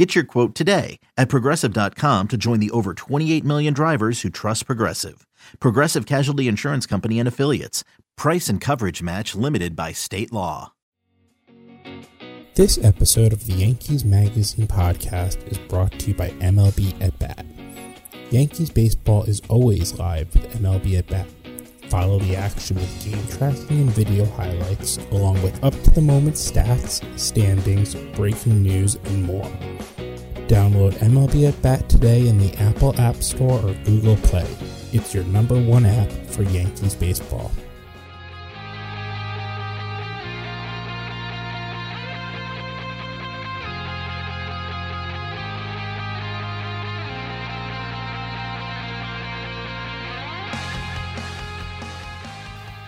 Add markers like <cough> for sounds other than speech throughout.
Get your quote today at progressive.com to join the over 28 million drivers who trust Progressive. Progressive Casualty Insurance Company and Affiliates. Price and coverage match limited by state law. This episode of the Yankees Magazine podcast is brought to you by MLB at Bat. Yankees baseball is always live with MLB at Bat. Follow the action with game tracking and video highlights, along with up to the moment stats, standings, breaking news, and more. Download MLB at Bat today in the Apple App Store or Google Play. It's your number one app for Yankees baseball.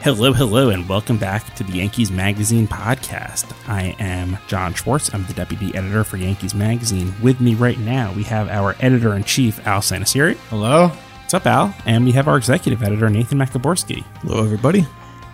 Hello, hello, and welcome back to the Yankees Magazine podcast. I am John Schwartz. I'm the deputy editor for Yankees Magazine. With me right now, we have our editor in chief, Al Santasiere. Hello. What's up, Al? And we have our executive editor, Nathan Maciborski. Hello, everybody.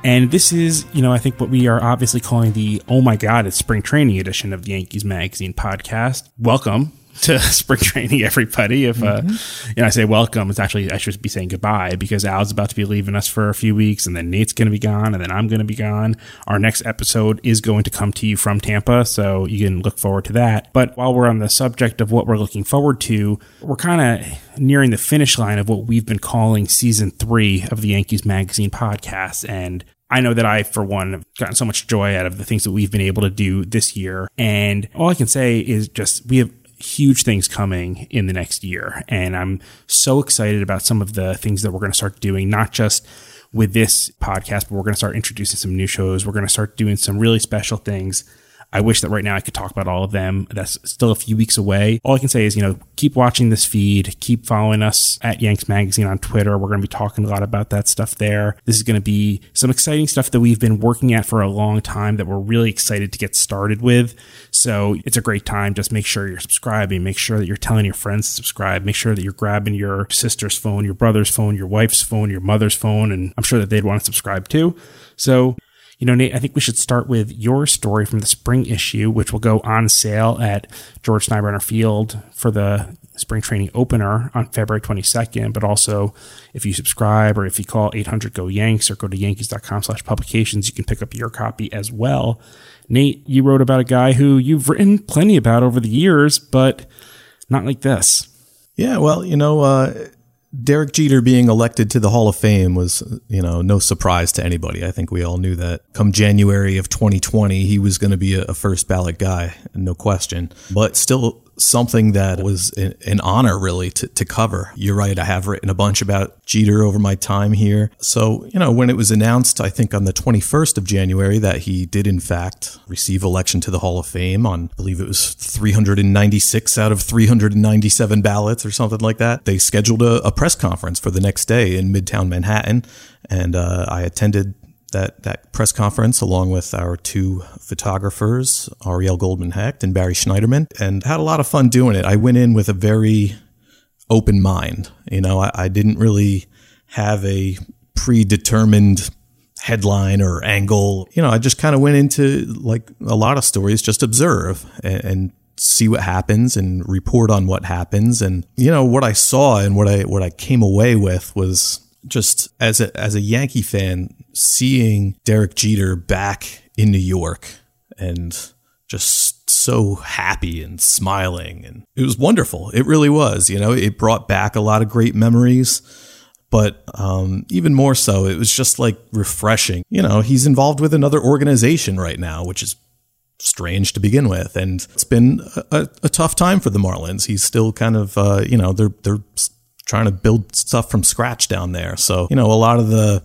And this is, you know, I think what we are obviously calling the Oh My God, it's Spring Training edition of the Yankees Magazine podcast. Welcome to <laughs> spring training, everybody. If uh, mm-hmm. you know, I say welcome, it's actually I should be saying goodbye because Al's about to be leaving us for a few weeks, and then Nate's going to be gone, and then I'm going to be gone. Our next episode is going to come to you from Tampa, so you can look forward to that. But while we're on the subject of what we're looking forward to, we're kind of nearing the finish line of what we've been calling season three of the Yankees Magazine podcast, and I know that I, for one, have gotten so much joy out of the things that we've been able to do this year. And all I can say is just we have huge things coming in the next year. And I'm so excited about some of the things that we're going to start doing, not just with this podcast, but we're going to start introducing some new shows. We're going to start doing some really special things I wish that right now I could talk about all of them. That's still a few weeks away. All I can say is, you know, keep watching this feed, keep following us at Yanks Magazine on Twitter. We're going to be talking a lot about that stuff there. This is going to be some exciting stuff that we've been working at for a long time that we're really excited to get started with. So it's a great time. Just make sure you're subscribing, make sure that you're telling your friends to subscribe, make sure that you're grabbing your sister's phone, your brother's phone, your wife's phone, your mother's phone, and I'm sure that they'd want to subscribe too. So you know, Nate, I think we should start with your story from the spring issue, which will go on sale at George Steinbrenner Field for the spring training opener on February 22nd. But also, if you subscribe or if you call 800 GO Yanks or go to yankees.com slash publications, you can pick up your copy as well. Nate, you wrote about a guy who you've written plenty about over the years, but not like this. Yeah, well, you know, uh, Derek Jeter being elected to the Hall of Fame was, you know, no surprise to anybody. I think we all knew that come January of 2020, he was going to be a first ballot guy, no question. But still, something that was an honor really to, to cover. You're right. I have written a bunch about Jeter over my time here. So, you know, when it was announced, I think on the 21st of January that he did in fact receive election to the Hall of Fame on, I believe it was 396 out of 397 ballots or something like that. They scheduled a, a press conference for the next day in Midtown Manhattan. And uh, I attended that that press conference along with our two photographers, Ariele Goldman Hecht and Barry Schneiderman, and had a lot of fun doing it. I went in with a very open mind. You know, I, I didn't really have a predetermined headline or angle. You know, I just kind of went into like a lot of stories, just observe and, and see what happens and report on what happens. And you know, what I saw and what I what I came away with was just as a as a Yankee fan, seeing Derek Jeter back in New York and just so happy and smiling and it was wonderful. It really was. You know, it brought back a lot of great memories. But um, even more so, it was just like refreshing. You know, he's involved with another organization right now, which is strange to begin with. And it's been a, a tough time for the Marlins. He's still kind of, uh, you know, they're they're trying to build stuff from scratch down there. So, you know, a lot of the,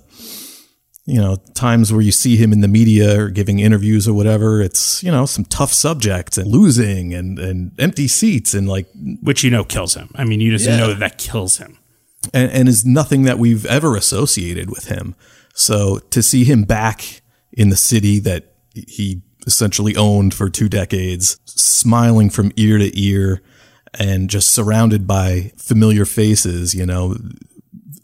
you know, times where you see him in the media or giving interviews or whatever, it's, you know, some tough subjects and losing and, and empty seats and like. Which, you know, kills him. I mean, you just yeah. know that that kills him. And, and is nothing that we've ever associated with him. So to see him back in the city that he essentially owned for two decades, smiling from ear to ear and just surrounded by familiar faces, you know,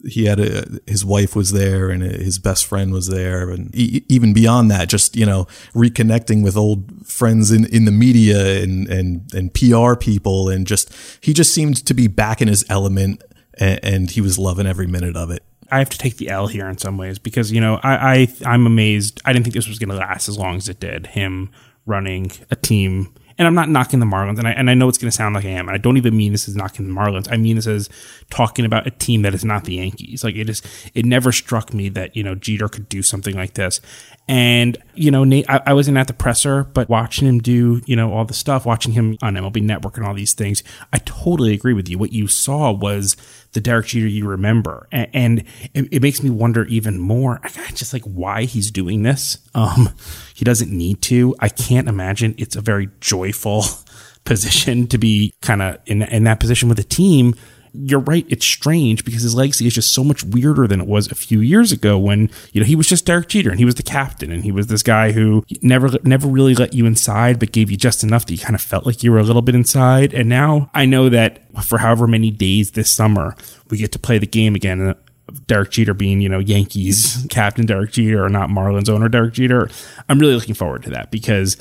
he had a his wife was there and his best friend was there and even beyond that just you know reconnecting with old friends in in the media and and and PR people and just he just seemed to be back in his element and, and he was loving every minute of it I have to take the L here in some ways because you know I, I I'm amazed. I didn't think this was going to last as long as it did. Him running a team and I'm not knocking the Marlins, and I and I know it's going to sound like I am. And I don't even mean this as knocking the Marlins. I mean this as talking about a team that is not the Yankees. Like it is, it never struck me that you know Jeter could do something like this. And you know, Nate, I, I wasn't at the presser, but watching him do you know all the stuff, watching him on MLB Network and all these things, I totally agree with you. What you saw was the Derek Jeter you remember, and, and it, it, makes me wonder even more. Just like why he's doing this. Um, he doesn't need to. I can't imagine it's a very joyful <laughs> position to be kind of in in that position with a team you're right. It's strange because his legacy is just so much weirder than it was a few years ago when, you know, he was just Derek Jeter and he was the captain and he was this guy who never, never really let you inside, but gave you just enough that you kind of felt like you were a little bit inside. And now I know that for however many days this summer, we get to play the game again. Derek Jeter being, you know, Yankees <laughs> captain Derek Jeter or not Marlins owner Derek Jeter. I'm really looking forward to that because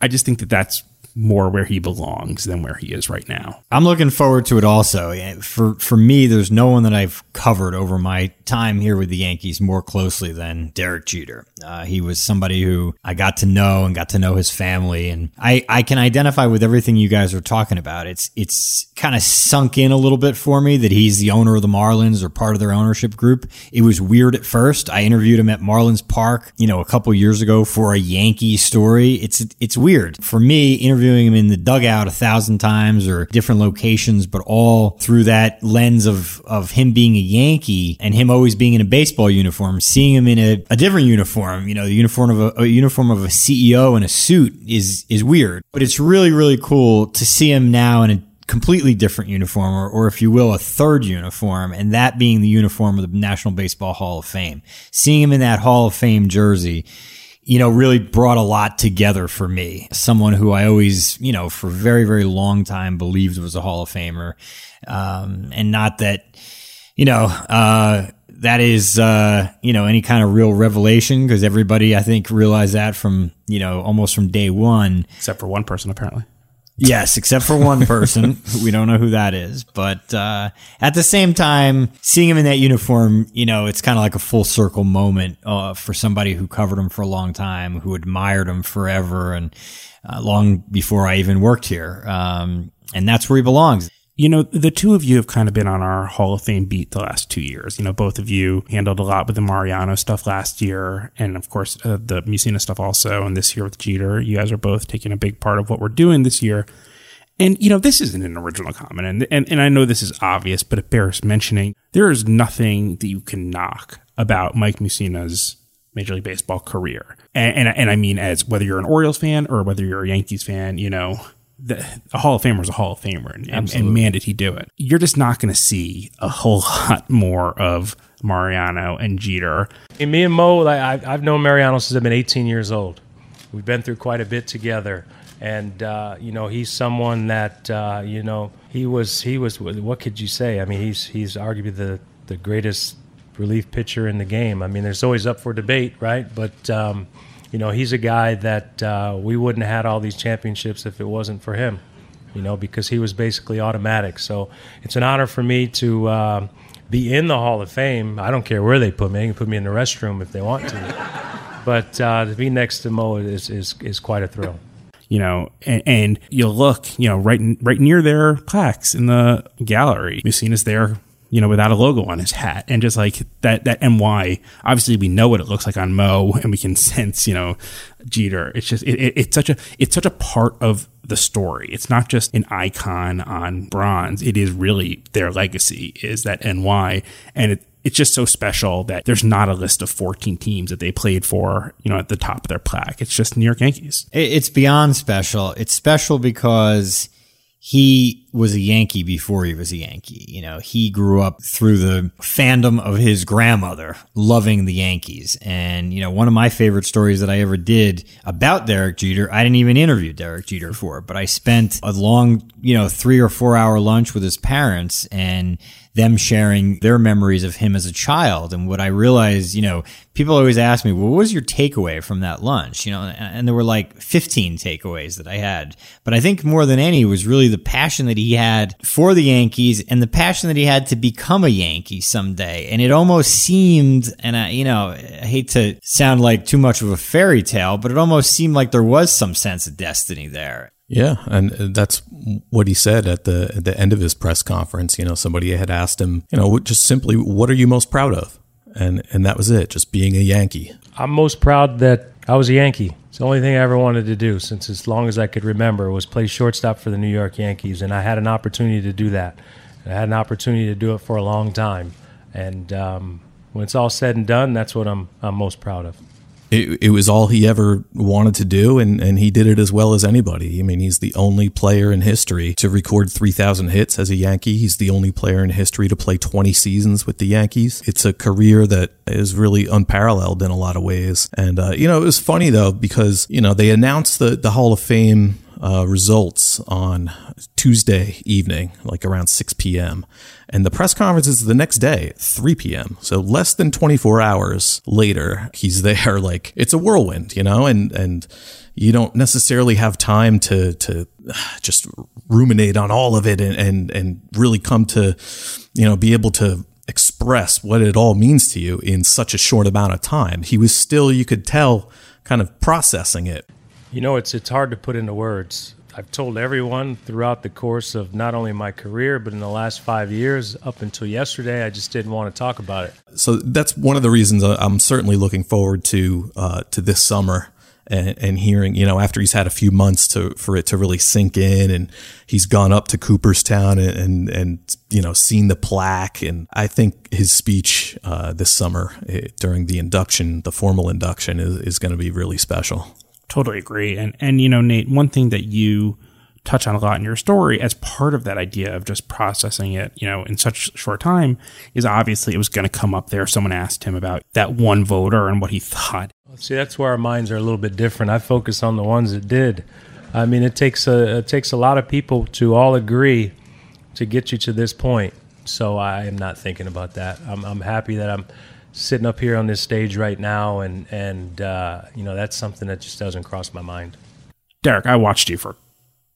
I just think that that's more where he belongs than where he is right now. I'm looking forward to it also. For for me, there's no one that I've covered over my time here with the Yankees more closely than Derek Jeter. Uh, he was somebody who I got to know and got to know his family, and I, I can identify with everything you guys are talking about. It's it's kind of sunk in a little bit for me that he's the owner of the Marlins or part of their ownership group. It was weird at first. I interviewed him at Marlins Park, you know, a couple years ago for a Yankee story. It's it's weird for me interviewing him in the dugout a thousand times or different locations, but all through that lens of of him being a Yankee and him always being in a baseball uniform. Seeing him in a, a different uniform, you know, the uniform of a, a uniform of a CEO in a suit is is weird. But it's really really cool to see him now in a completely different uniform, or, or if you will, a third uniform, and that being the uniform of the National Baseball Hall of Fame. Seeing him in that Hall of Fame jersey, you know, really brought a lot together for me. Someone who I always, you know, for a very, very long time believed was a Hall of Famer. Um, and not that, you know, uh, that is, uh, you know, any kind of real revelation because everybody, I think, realized that from, you know, almost from day one. Except for one person, apparently. Yes, except for one person. <laughs> we don't know who that is. But uh, at the same time, seeing him in that uniform, you know, it's kind of like a full circle moment uh, for somebody who covered him for a long time, who admired him forever, and uh, long before I even worked here. Um, and that's where he belongs. You know, the two of you have kind of been on our Hall of Fame beat the last two years. You know, both of you handled a lot with the Mariano stuff last year, and of course uh, the Mussina stuff also. And this year with Jeter, you guys are both taking a big part of what we're doing this year. And you know, this isn't an original comment, and and, and I know this is obvious, but it bears mentioning. There is nothing that you can knock about Mike Mussina's Major League Baseball career, and, and and I mean as whether you're an Orioles fan or whether you're a Yankees fan, you know the, a Hall of Famer is a Hall of Famer, and, and, man, did he do it! You're just not going to see a whole <laughs> lot more of Mariano and Jeter. Me and Mo, like, I've known Mariano since I've been 18 years old. We've been through quite a bit together, and uh, you know, he's someone that uh, you know he was he was. What could you say? I mean, he's he's arguably the the greatest relief pitcher in the game. I mean, there's always up for debate, right? But um, you know, he's a guy that uh, we wouldn't have had all these championships if it wasn't for him, you know, because he was basically automatic. So it's an honor for me to uh, be in the Hall of Fame. I don't care where they put me. They can put me in the restroom if they want to. <laughs> but uh, to be next to Mo is, is, is quite a thrill you know, and, and, you'll look, you know, right right near their plaques in the gallery. Mussina's there you know, without a logo on his hat. And just like that, that NY, obviously we know what it looks like on Mo and we can <laughs> sense, you know, Jeter. It's just, it, it, it's such a, it's such a part of the story. It's not just an icon on bronze. It is really their legacy is that NY. And it, it's just so special that there's not a list of 14 teams that they played for, you know, at the top of their plaque. It's just New York Yankees. It's beyond special. It's special because he was a Yankee before he was a Yankee. You know, he grew up through the fandom of his grandmother loving the Yankees. And, you know, one of my favorite stories that I ever did about Derek Jeter, I didn't even interview Derek Jeter for, but I spent a long, you know, three or four hour lunch with his parents and them sharing their memories of him as a child. And what I realized, you know, people always ask me, well, what was your takeaway from that lunch? You know, and there were like 15 takeaways that I had. But I think more than any was really the passion that he had for the Yankees and the passion that he had to become a Yankee someday. And it almost seemed, and I, you know, I hate to sound like too much of a fairy tale, but it almost seemed like there was some sense of destiny there. Yeah, and that's what he said at the at the end of his press conference. You know, somebody had asked him, you know, just simply, "What are you most proud of?" And and that was it, just being a Yankee. I'm most proud that I was a Yankee. It's the only thing I ever wanted to do since as long as I could remember was play shortstop for the New York Yankees, and I had an opportunity to do that. I had an opportunity to do it for a long time, and um, when it's all said and done, that's what I'm I'm most proud of it, it was all he ever wanted to do, and, and he did it as well as anybody. I mean, he's the only player in history to record 3,000 hits as a Yankee. He's the only player in history to play 20 seasons with the Yankees. It's a career that is really unparalleled in a lot of ways. And, uh, you know, it was funny, though, because, you know, they announced the, the Hall of Fame uh, results on Tuesday evening, like around 6 p.m. And the press conference is the next day, 3 p.m. So less than 24 hours later, he's <laughs> there. Like it's a whirlwind, you know, and, and you don't necessarily have time to, to <sighs> just ruminate on all of it and, and, and really come to, you know, be able to express what it all means to you in such a short amount of time. He was still, you could tell, kind of processing it. You know, it's it's hard to put into words. I've told everyone throughout the course of not only my career, but in the last five years up until yesterday, I just didn't want to talk about it. So that's one of the reasons I'm certainly looking forward to uh, to this summer and, and, hearing, you know, after he's had a few months to for it to really sink in, and he's gone up to Cooperstown and and, and you know seen the plaque, and I think his speech uh, this summer eh, during the induction, the formal induction, is, is going to be really special. Totally agree. And and you know, Nate, one thing that you touch on a lot in your story as part of that idea of just processing it, you know, in such short time is obviously it was going to come up there. Someone asked him about that one voter and what he <laughs> thought. See, that's where our minds are a little bit different. I focus on the ones that did. I mean, it takes a it takes a lot of people to all agree to get you to this point. So I am not thinking about that. I'm, I'm happy that I'm sitting up here on this stage right now, and and uh, you know that's something that just doesn't cross my mind. Derek, I watched you for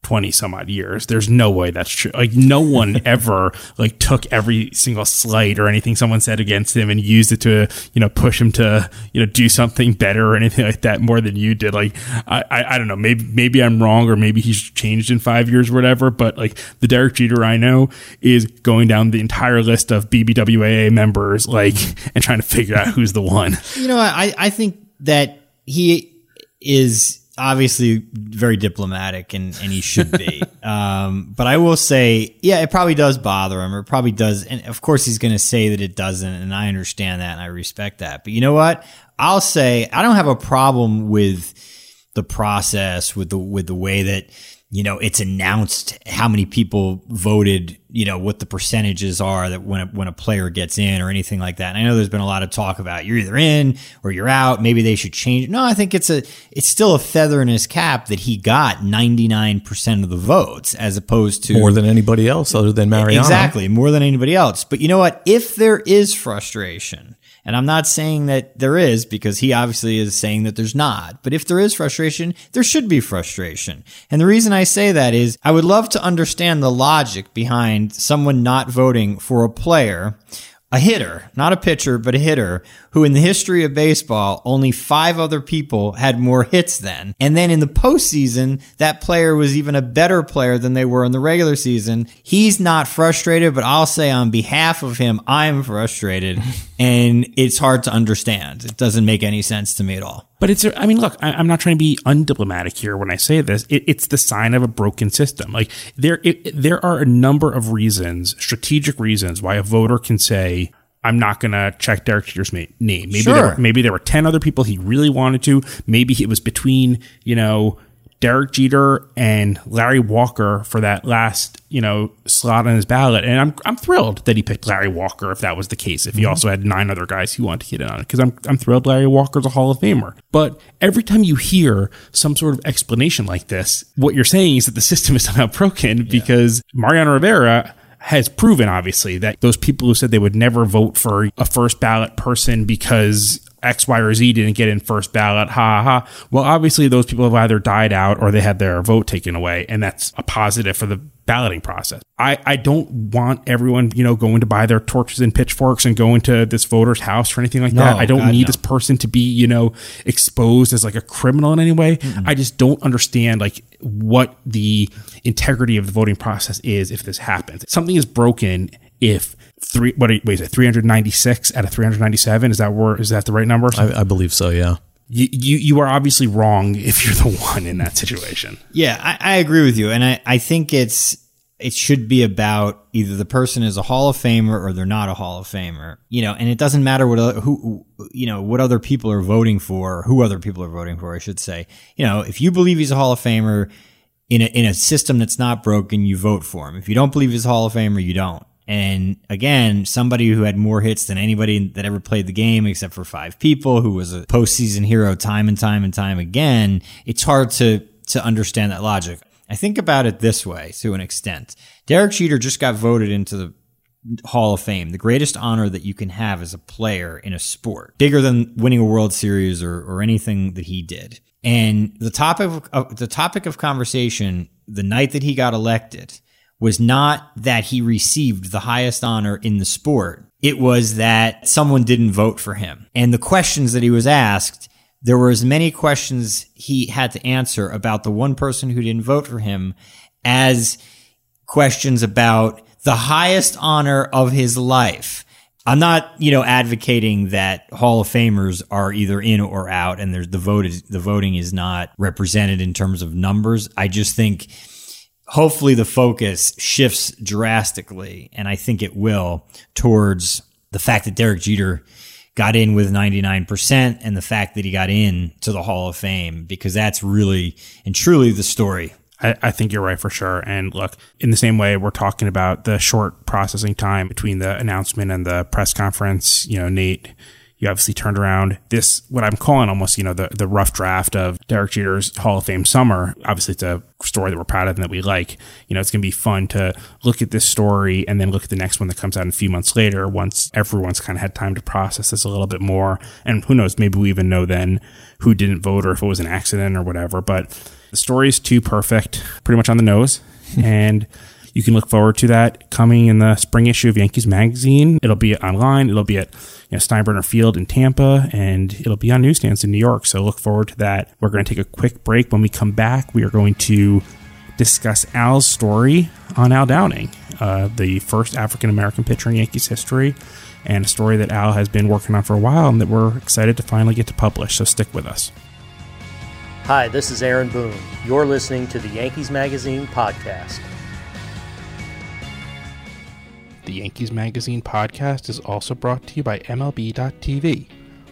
20 some odd years. There's no way that's true. Like no one <laughs> ever like took every single slight or anything someone said against him and used it to, you know, push him to, you know, do something better or anything like that more than you did. Like, I, I, I don't know. Maybe, maybe I'm wrong or maybe he's changed in five years or whatever. But like the Derek Jeter I know is going down the entire list of BBWAA members, like, and trying to figure out who's the one. You know, I, I think that he is obviously very diplomatic and, and he should be. <laughs> um, but I will say, yeah, it probably does bother him or it probably does. And of course he's going to say that it doesn't. And I understand that and I respect that. But you know what? I'll say I don't have a problem with the process, with the, with the way that, you know, it's announced how many people voted, you know, what the percentages are that when a, when a player gets in or anything like that. And I know there's been a lot of talk about you're either in or you're out. Maybe they should change. No, I think it's a, it's still a feather in his cap that he got 99% of the votes as opposed to more than anybody else other than Mariano. Exactly. More than anybody else. But you know what? If there is frustration, and I'm not saying that there is because he obviously is saying that there's not. But if there is frustration, there should be frustration. And the reason I say that is I would love to understand the logic behind someone not voting for a player a hitter, not a pitcher, but a hitter, who in the history of baseball, only five other people had more hits than. And then in the postseason, that player was even a better player than they were in the regular season. He's not frustrated, but I'll say on behalf of him, I'm frustrated. <laughs> and it's hard to understand. It doesn't make any sense to me at all. But it's, I mean, look, I, am not trying to be undiplomatic here when I say this. It, it's the sign of a broken system. Like there, it, there are a number of reasons, strategic reasons, why a voter can say, I'm not going to check Derek Jeter's name. Maybe sure. there, maybe there were 10 other people he really wanted to. Maybe it was between, you know, Derek Jeter and Larry Walker for that last, you know, slot on his ballot. And I'm I'm thrilled that he picked Larry Walker if that was the case. If he mhm. also had nine other guys he wanted to get in on it. Because I'm I'm thrilled Larry Walker's a Hall of Famer. But every time you hear some sort of explanation like this, what you're saying is that the system is somehow broken because Mariano Rivera has proven obviously that those people who said they would never vote for a first ballot person because X, Y, or Z didn't get in first ballot. Ha ha. Well, obviously those people have either died out or they had their vote taken away, and that's a positive for the balloting process. I, I don't want everyone, you know, going to buy their torches and pitchforks and go into this voter's house or anything like No, that. I don't God, need no. this person to be, you know, exposed as like a criminal in any way. I just don't understand like what the integrity of the voting process is if this happens. Something is broken if three what wait, is it 396 out of 397 is that where is that the right number I, I believe so. Yeah. you, you you are obviously wrong <laughs> if you're the one in that situation Yeah, I, I agree with you, and I, I think it's it should be about either the person is a Hall of Famer or they're not a Hall of Famer. You know, and it doesn't matter what other, who you know what other people are voting for, or who other people are voting for. I should say. You know, if you believe he's a Hall of Famer in a in a system that's not broken, you vote for him. If you don't believe he's a Hall of Famer, you don't. And again, somebody who had more hits than anybody that ever played the game, except for five people, who was a postseason hero time and time and time again. It's hard to to understand that logic. I think about it this way to an extent. Derek Jeter just got voted into the Hall of Fame, the greatest honor that you can have as a player in a sport, bigger than winning a World Series or, or anything that he did. And the topic of, of the topic of conversation the night that he got elected was not that he received the highest honor in the sport. It was that someone didn't vote for him. And the questions that he was asked, there were as many questions he had to answer about the one person who didn't vote for him as questions about the highest honor of his life. I'm not, you know, advocating that Hall of Famers are either in or out, and there's the vote is, the voting is not represented in terms of numbers. I just think hopefully the focus shifts drastically, and I think it will towards the fact that Derek Jeter got in with 99% and the fact that he got in to the Hall of Fame because that's really and truly the story I, I think you're right for sure. And look, in the same way, we're talking about the short processing time between the announcement and the press conference. You know, Nate, you obviously turned around this, what I'm calling almost, you know, the, the rough draft of Derek Jeter's Hall of Fame summer. Obviously, it's a story that we're proud of and that we like. You know, it's going to be fun to look at this story and then look at the next one that comes out a few months later once everyone's kind of had time to process this a little bit more. And who knows, maybe we even know then who didn't vote or if it was an accident or whatever. But the story is too perfect, pretty much on the nose. <laughs> and you can look forward to that coming in the spring issue of Yankees Magazine. It'll be online. It'll be at you know, Steinbrenner Field in Tampa, and it'll be on newsstands in New York. So look forward to that. We're going to take a quick break. When we come back, we are going to discuss Al's story on Al Downing, uh, the first African American pitcher in Yankees history, and a story that Al has been working on for a while and that we're excited to finally get to publish. So stick with us. Hi, this is Aaron Boone. You're listening to the Yankees Magazine podcast. The Yankees Magazine podcast is also brought to you by MLB.tv.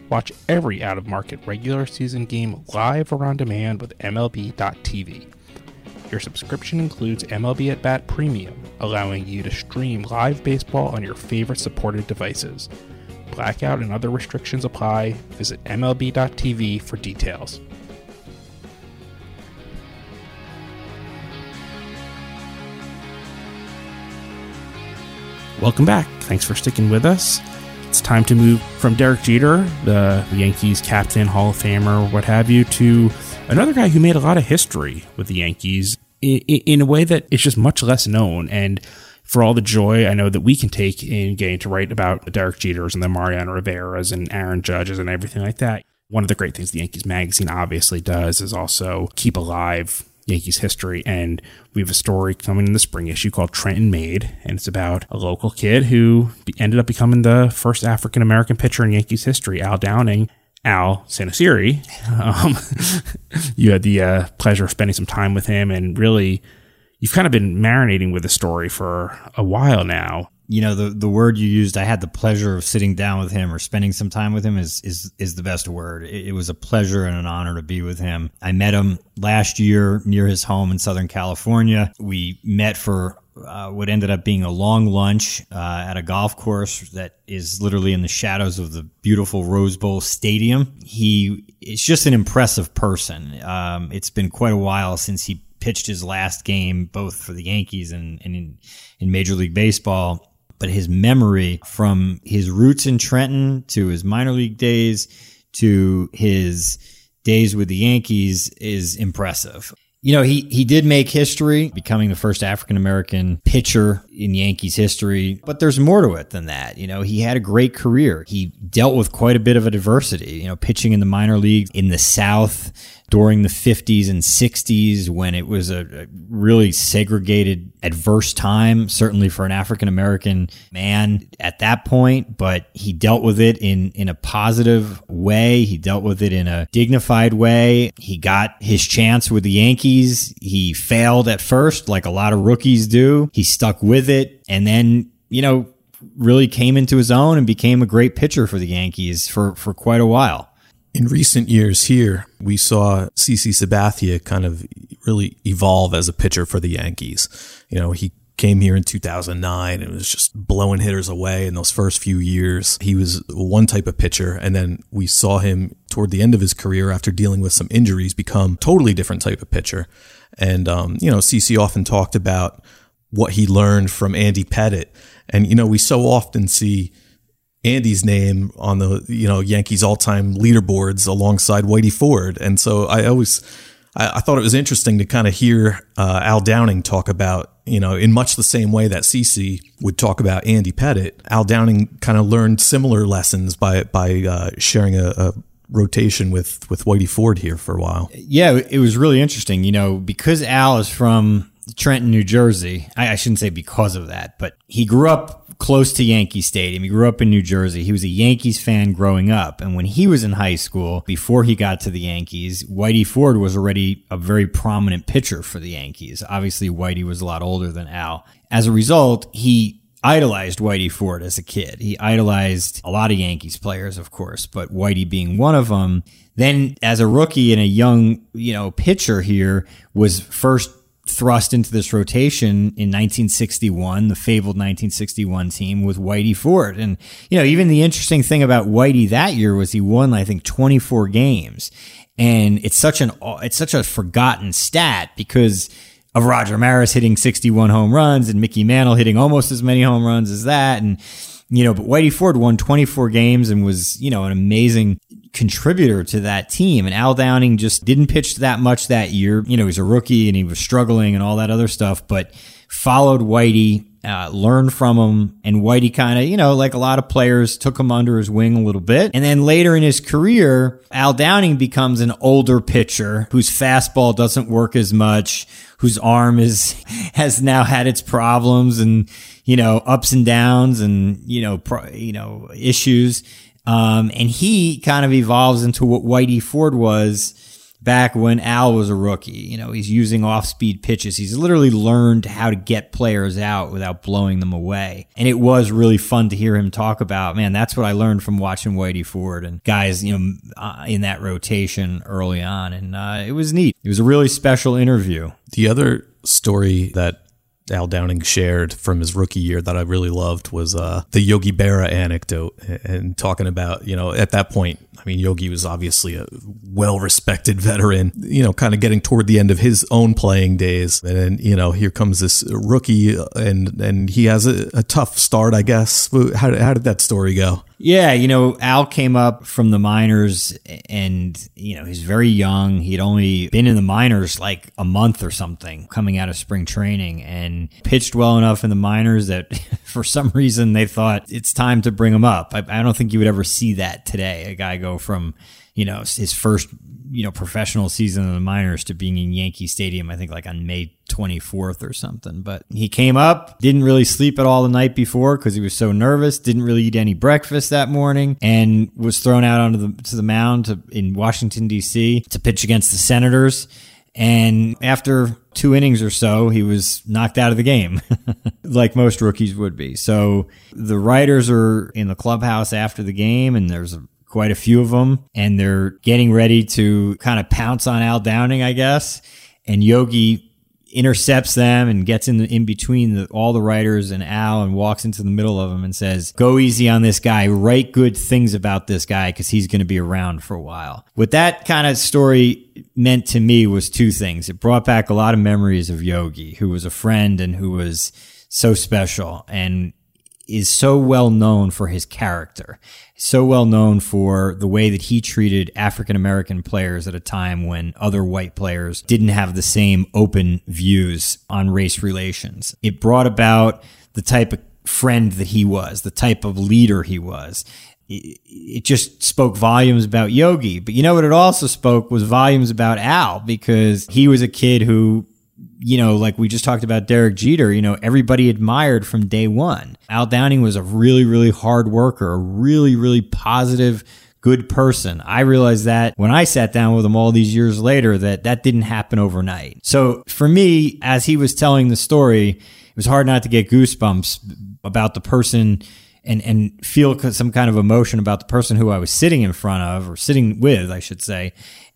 Watch every out of market regular season game live or on demand with MLB.tv. Your subscription includes MLB at Bat Premium, allowing you to stream live baseball on your favorite supported devices. Blackout and other restrictions apply. Visit MLB.tv for details. Welcome back. Thanks for sticking with us. It's time to move from Derek Jeter, the Yankees captain, Hall of Famer, what have you, to another guy who made a lot of history with the Yankees in, a way that is just much less known. And for all the joy I know that we can take in getting to write about the Derek Jeters and the Mariano Riveras and Aaron Judges and everything like that, one of the great things the Yankees magazine obviously does is also keep alive Yankees history. And we have a story coming in the spring issue called Trenton Made, and it's about a local kid who ended up becoming the first African American pitcher in Yankees history, Al Downing. Al Santasiere. <laughs> Um, you had the uh, pleasure of spending some time with him, and really, you've kind of been marinating with the story for a while now. You know, the, the word you used, I had the pleasure of sitting down with him or spending some time with him is, is, is the best word. It, it was a pleasure and an honor to be with him. I met him last year near his home in Southern California. We met for uh, what ended up being a long lunch uh, at a golf course that is literally in the shadows of the beautiful Rose Bowl Stadium. He is just an impressive person. Um, it's been quite a while since he pitched his last game, both for the Yankees and, and in, in Major League Baseball. But his memory from his roots in Trenton to his minor league days to his days with the Yankees is impressive. You know, he, he did make history, becoming the first African American pitcher in Yankees history, but there's more to it than that. You know, he had a great career. He dealt with quite a bit of adversity, you know, pitching in the minor leagues in the South during the 50s and 60s when it was a, a really segregated, adverse time, certainly for an African American man at that point. But he dealt with it in, in a positive way. He dealt with it in a dignified way. He got his chance with the Yankees. He failed at first, like a lot of rookies do. He stuck with it. And then, you know, really came into his own and became a great pitcher for the Yankees for, for quite a while. In recent years here, we saw CC Sabathia kind of really evolve as a pitcher for the Yankees. You know, he came here in 2009 and was just blowing hitters away in those first few years. He was one type of pitcher and then we saw him toward the end of his career after dealing with some injuries become totally different type of pitcher. And um, you know, CC often talked about what he learned from Andy Pettitte. And you know, we so often see Andy's name on the you know Yankees all time leaderboards alongside Whitey Ford, and so I always I, I thought it was interesting to kind of hear uh, Al Downing talk about you know in much the same way that CC would talk about Andy Pettitte. Al Downing kind of learned similar lessons by by uh, sharing a, a rotation with with Whitey Ford here for a while. Yeah, it was really interesting. You know, because Al is from Trenton, New Jersey. I, I, shouldn't say because of that, but he grew up close to Yankee Stadium. He grew up in New Jersey. He was a Yankees fan growing up. And when he was in high school, before he got to the Yankees, Whitey Ford was already a very prominent pitcher for the Yankees. Obviously, Whitey was a lot older than Al. As a result, he idolized Whitey Ford as a kid. He idolized a lot of Yankees players, of course, but Whitey being one of them. Then as a rookie and a young, you know, pitcher here was first thrust into this rotation in 1961, the fabled 1961 team with Whitey Ford. And, you know, even the interesting thing about Whitey that year was he won, I think, 24 games. And it's such an, it's such a forgotten stat because of Roger Maris hitting 61 home runs and Mickey Mantle hitting almost as many home runs as that. And, you know, but Whitey Ford won 24 games and was, you know, an amazing contributor to that team. And Al Downing just didn't pitch that much that year. You know, he's a rookie and he was struggling and all that other stuff, but followed Whitey, uh, learned from him. And Whitey kind of, you know, like a lot of players, took him under his wing a little bit. And then later in his career, Al Downing becomes an older pitcher whose fastball doesn't work as much, whose arm is, <laughs> has now had its problems and, you know, ups and downs and, you know, pro, you know, issues. Um, and he kind of evolves into what Whitey Ford was back when Al was a rookie. You know, he's using off speed pitches. He's literally learned how to get players out without blowing them away. And it was really fun to hear him talk about, man, that's what I learned from watching Whitey Ford and guys, you know, uh, in that rotation early on. And uh, it was neat. It was a really special interview. The other story that Al Downing shared from his rookie year that I really loved was uh, the Yogi Berra anecdote and talking about, you know, at that point, I mean, Yogi was obviously a well respected veteran, you know, kind of getting toward the end of his own playing days. And then, you know, here comes this rookie and, and he has a, a tough start, I guess. How, how did that story go? Yeah, you know, Al came up from the minors and, you know, he's very young. He'd only been in the minors like a month or something coming out of spring training and pitched well enough in the minors that <laughs> for some reason they thought it's time to bring him up. I, I don't think you would ever see that today. A guy go from, you know, his first you know, professional season in the minors to being in Yankee Stadium, I think like on May 24th or something. But he came up, didn't really sleep at all the night before because he was so nervous, didn't really eat any breakfast that morning, and was thrown out onto the to the mound to, in Washington D.C. to pitch against the Senators. And after two innings or so, he was knocked out of the game, <laughs> like most rookies would be. So the writers are in the clubhouse after the game, and there's quite a few of them, and they're getting ready to kind of pounce on Al Downing, I guess. And Yogi intercepts them and gets in the, in between the, all the writers and Al and walks into the middle of them and says, "Go easy on this guy. Write good things about this guy because he's going to be around for a while." What that kind of story meant to me was two things. It brought back a lot of memories of Yogi, who was a friend and who was so special and is so well known for his character, so well known for the way that he treated African American players at a time when other white players didn't have the same open views on race relations. It brought about the type of friend that he was, the type of leader he was. It, just spoke volumes about Yogi. But you know what it also spoke was volumes about Al because he was a kid who you know, like we just talked about Derek Jeter, you know, everybody admired from day one. Al Downing was a really, really hard worker, a really, really positive, good person. I realized that when I sat down with him all these years later, that that didn't happen overnight. So for me, as he was telling the story, it was hard not to get goosebumps about the person and and feel some kind of emotion about the person who I was sitting in front of or sitting with, I should say,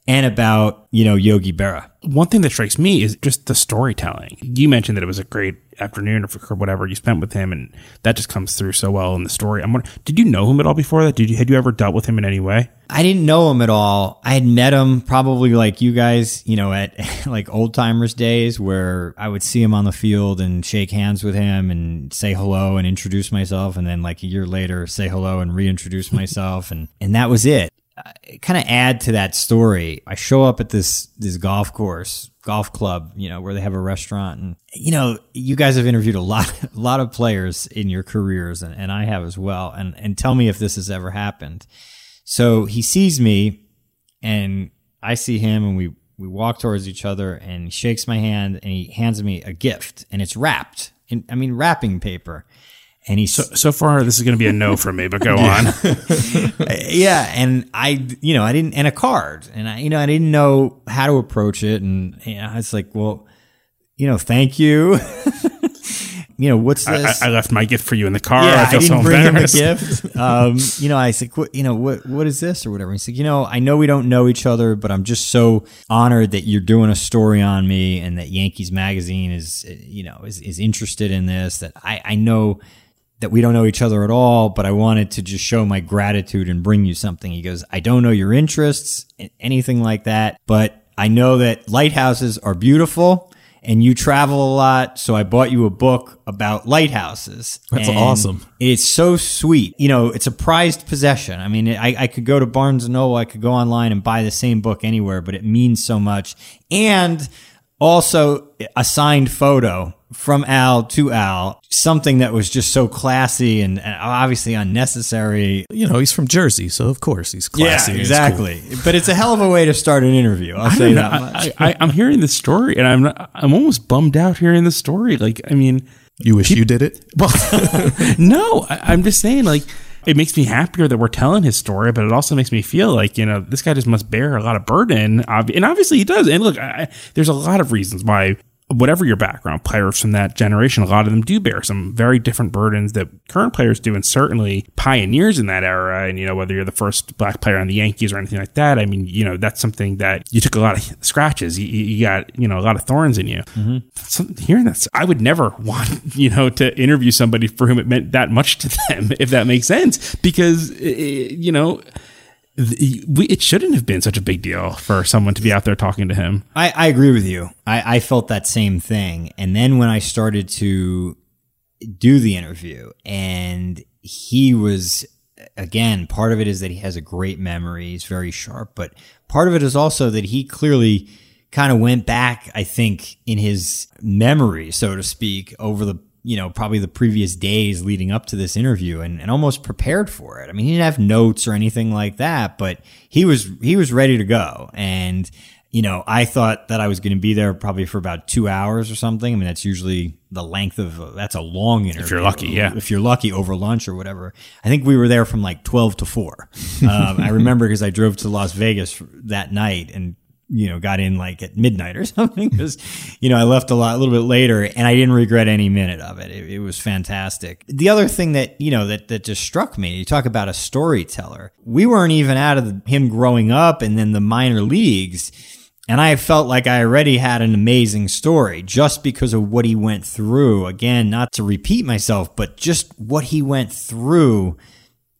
and about, you know, Yogi Berra. One thing that strikes me is just the storytelling. You mentioned that it was a great afternoon or whatever you spent with him, and that just comes through so well in the story. I'm wondering, did you know him at all before that? Did you had you ever dealt with him in any way? I didn't know him at all. I had met him probably like you guys, you know, at <laughs> like old timers days where I would see him on the field and shake hands with him and say hello and introduce myself, and then like a year later say hello and reintroduce <laughs> myself, and and that was it kind of add to that story, I show up at this this golf course, golf club, you know, where they have a restaurant, and you know, you guys have interviewed a lot, <laughs> a lot of players in your careers, and, and I have as well. And and tell me if this has ever happened. So he sees me, and I see him, and we we walk towards each other, and he shakes my hand, and he hands me a gift, and it's wrapped in, I mean, wrapping paper and he's so, so far this is going to be a no for me but go <laughs> on. <laughs> <laughs> Yeah and i you know i didn't and a card and i you know i didn't know how to approach it and you know, it's like well you know thank you. You know what's this I, I, left my gift for you in the car. Yeah, i feel I didn't so bring him a gift. Um, you know i said you know what what is this or whatever? He said you know i know we don't know each other but i'm just so honored that you're doing a story on me and that yankees magazine is you know is, is interested in this that i i know that we don't know each other at all, but I wanted to just show my gratitude and bring you something. He goes, I don't know your interests, anything like that, but I know that lighthouses are beautiful and you travel a lot. So I bought you a book about lighthouses. That's And awesome. It's so sweet. You know, it's a prized possession. I mean, I, I could go to Barnes and Noble, I could go online and buy the same book anywhere, but it means so much. And also a signed photo from Al to Al, something that was just so classy and and obviously unnecessary. You know, he's from Jersey, so of course he's classy. and he's exactly. But it's a hell of a way to start an interview. I'll say that I, much. I, I, I'm hearing the story and I'm not, I'm almost bummed out hearing the story like I mean. You wish you did it? Well, <laughs> no, I, I'm just saying, like, it makes me happier that we're telling his story, but it also makes me feel like, you know, this guy just must bear a lot of burden. And obviously he does. And look, I, there's a lot of reasons why, whatever your background, players from that generation, a lot of them do bear some very different burdens that current players do. And certainly pioneers in that era. And, you know, whether you're the first black player on the Yankees or anything like that, I mean, you know, that's something that you took a lot of scratches. You, you got, you know, a lot of thorns in you mm-hmm. some, hearing that, I would never <laughs> want you know to interview somebody for whom it meant that much to them, <laughs> if that makes sense, because you know. Th- We, it shouldn't have been such a big deal for someone to be out there talking to him. I, I agree with you. I, I felt that same thing. And then when I started to do the interview, and he was, again, part of it is that he has a great memory. He's very sharp, but part of it is also that he clearly kind of went back, I think, in his memory, so to speak, over the you know, probably the previous days leading up to this interview and, and almost prepared for it. I mean, he didn't have notes or anything like that, but he was, he was ready to go. And, you know, I thought that I was going to be there probably for about two hours or something. I mean, that's usually the length of, that's a long interview. If you're lucky, yeah. If you're lucky over lunch or whatever. I think we were there from like 12 to 4. <laughs> Um, I remember because I drove to Las Vegas that night and you know, got in like at midnight or <laughs> something because, you know, I left a lot, a little bit later and I didn't regret any minute of it. it. It was fantastic. The other thing that, you know, that, that just struck me, you talk about a storyteller. We weren't even out of the, him growing up and then the minor leagues. And I felt like I already had an amazing story just because of what he went through. Again, not to repeat myself, but just what he went through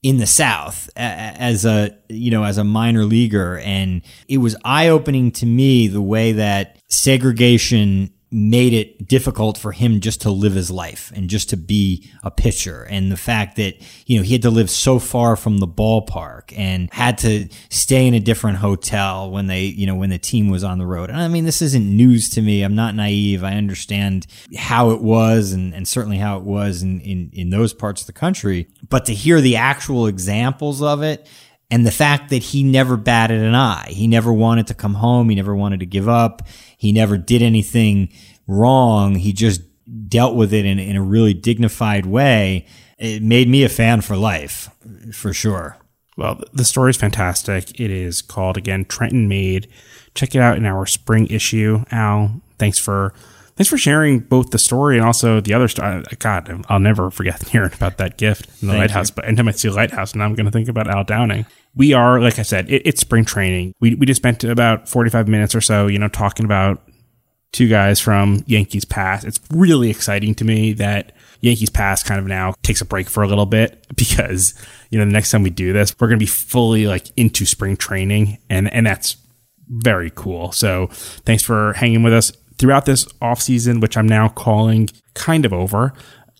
in the South as a you know as a minor leaguer, and it was eye opening to me the way that segregation made it difficult for him just to live his life and just to be a pitcher. And the fact that, you know, he had to live so far from the ballpark and had to stay in a different hotel when they, you know, when the team was on the road. And I mean, this isn't news to me. I'm not naive. I understand how it was and, and certainly how it was in, in, in those parts of the country. But to hear the actual examples of it, and the fact that he never batted an eye. He never wanted to come home. He never wanted to give up. He never did anything wrong. He just dealt with it in, in a really dignified way. It made me a fan for life, for sure. Well, the story is fantastic. It is called again Trenton Made. Check it out in our spring issue. Al, thanks for thanks for sharing both the story and also the other story. God, I'll never forget <laughs> hearing about that gift in the Thank lighthouse. You. But anytime I see a lighthouse, now I'm going to think about Al Downing. We are, like I said, it, it's spring training. We we just spent about 45 minutes or so, you know, talking about two guys from Yankees past. It's really exciting to me that Yankees past kind of now takes a break for a little bit <laughs> because, you know, the next time we do this, we're going to be fully like into spring training and, and that's very cool. So thanks for hanging with us throughout this off season, which I'm now calling kind of over.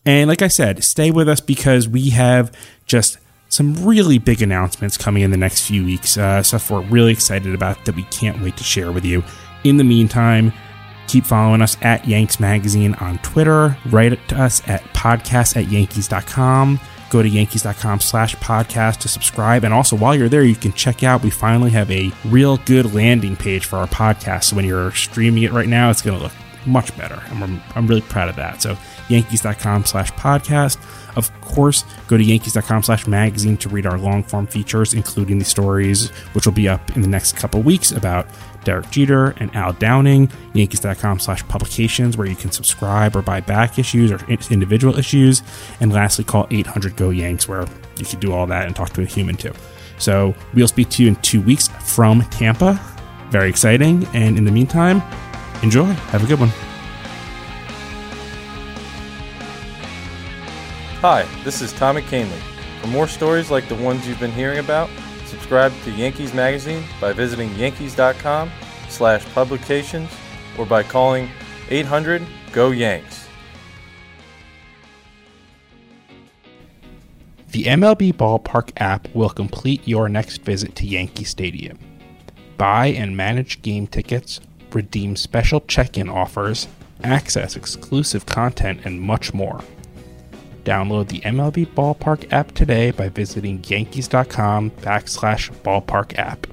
And like I said, stay with us because we have just some really big announcements coming in the next few weeks. Uh, stuff we're really excited about that we can't wait to share with you. In the meantime, Keep following us at Yanks Magazine on Twitter. Write to us at podcast at yankees.com. Go to yankees.com slash podcast to subscribe. And also, while you're there, you can check out, we finally have a real good landing page for our podcast. So when you're streaming it right now, it's going to look much better. I'm, I'm really proud of that. So yankees.com slash podcast. Of course, go to yankees.com slash magazine to read our long form features, including the stories, which will be up in the next couple weeks about Derek Jeter and Al Downing, Yankees.com slash publications, where you can subscribe or buy back issues or individual issues. And lastly, call 800 GO Yanks, where you can do all that and talk to a human too. So we'll speak to you in two weeks from Tampa. Very exciting. And in the meantime, enjoy. Have a good one. Hi, this is Tommy Kahnle. For more stories like the ones you've been hearing about, Subscribe to Yankees Magazine by visiting yankees.com slash publications or by calling 800 GO Yanks. The MLB Ballpark app will complete your next visit to Yankee Stadium. Buy and manage game tickets, redeem special check in offers, access exclusive content, and much more. Download the MLB Ballpark app today by visiting yankees.com backslash ballpark app.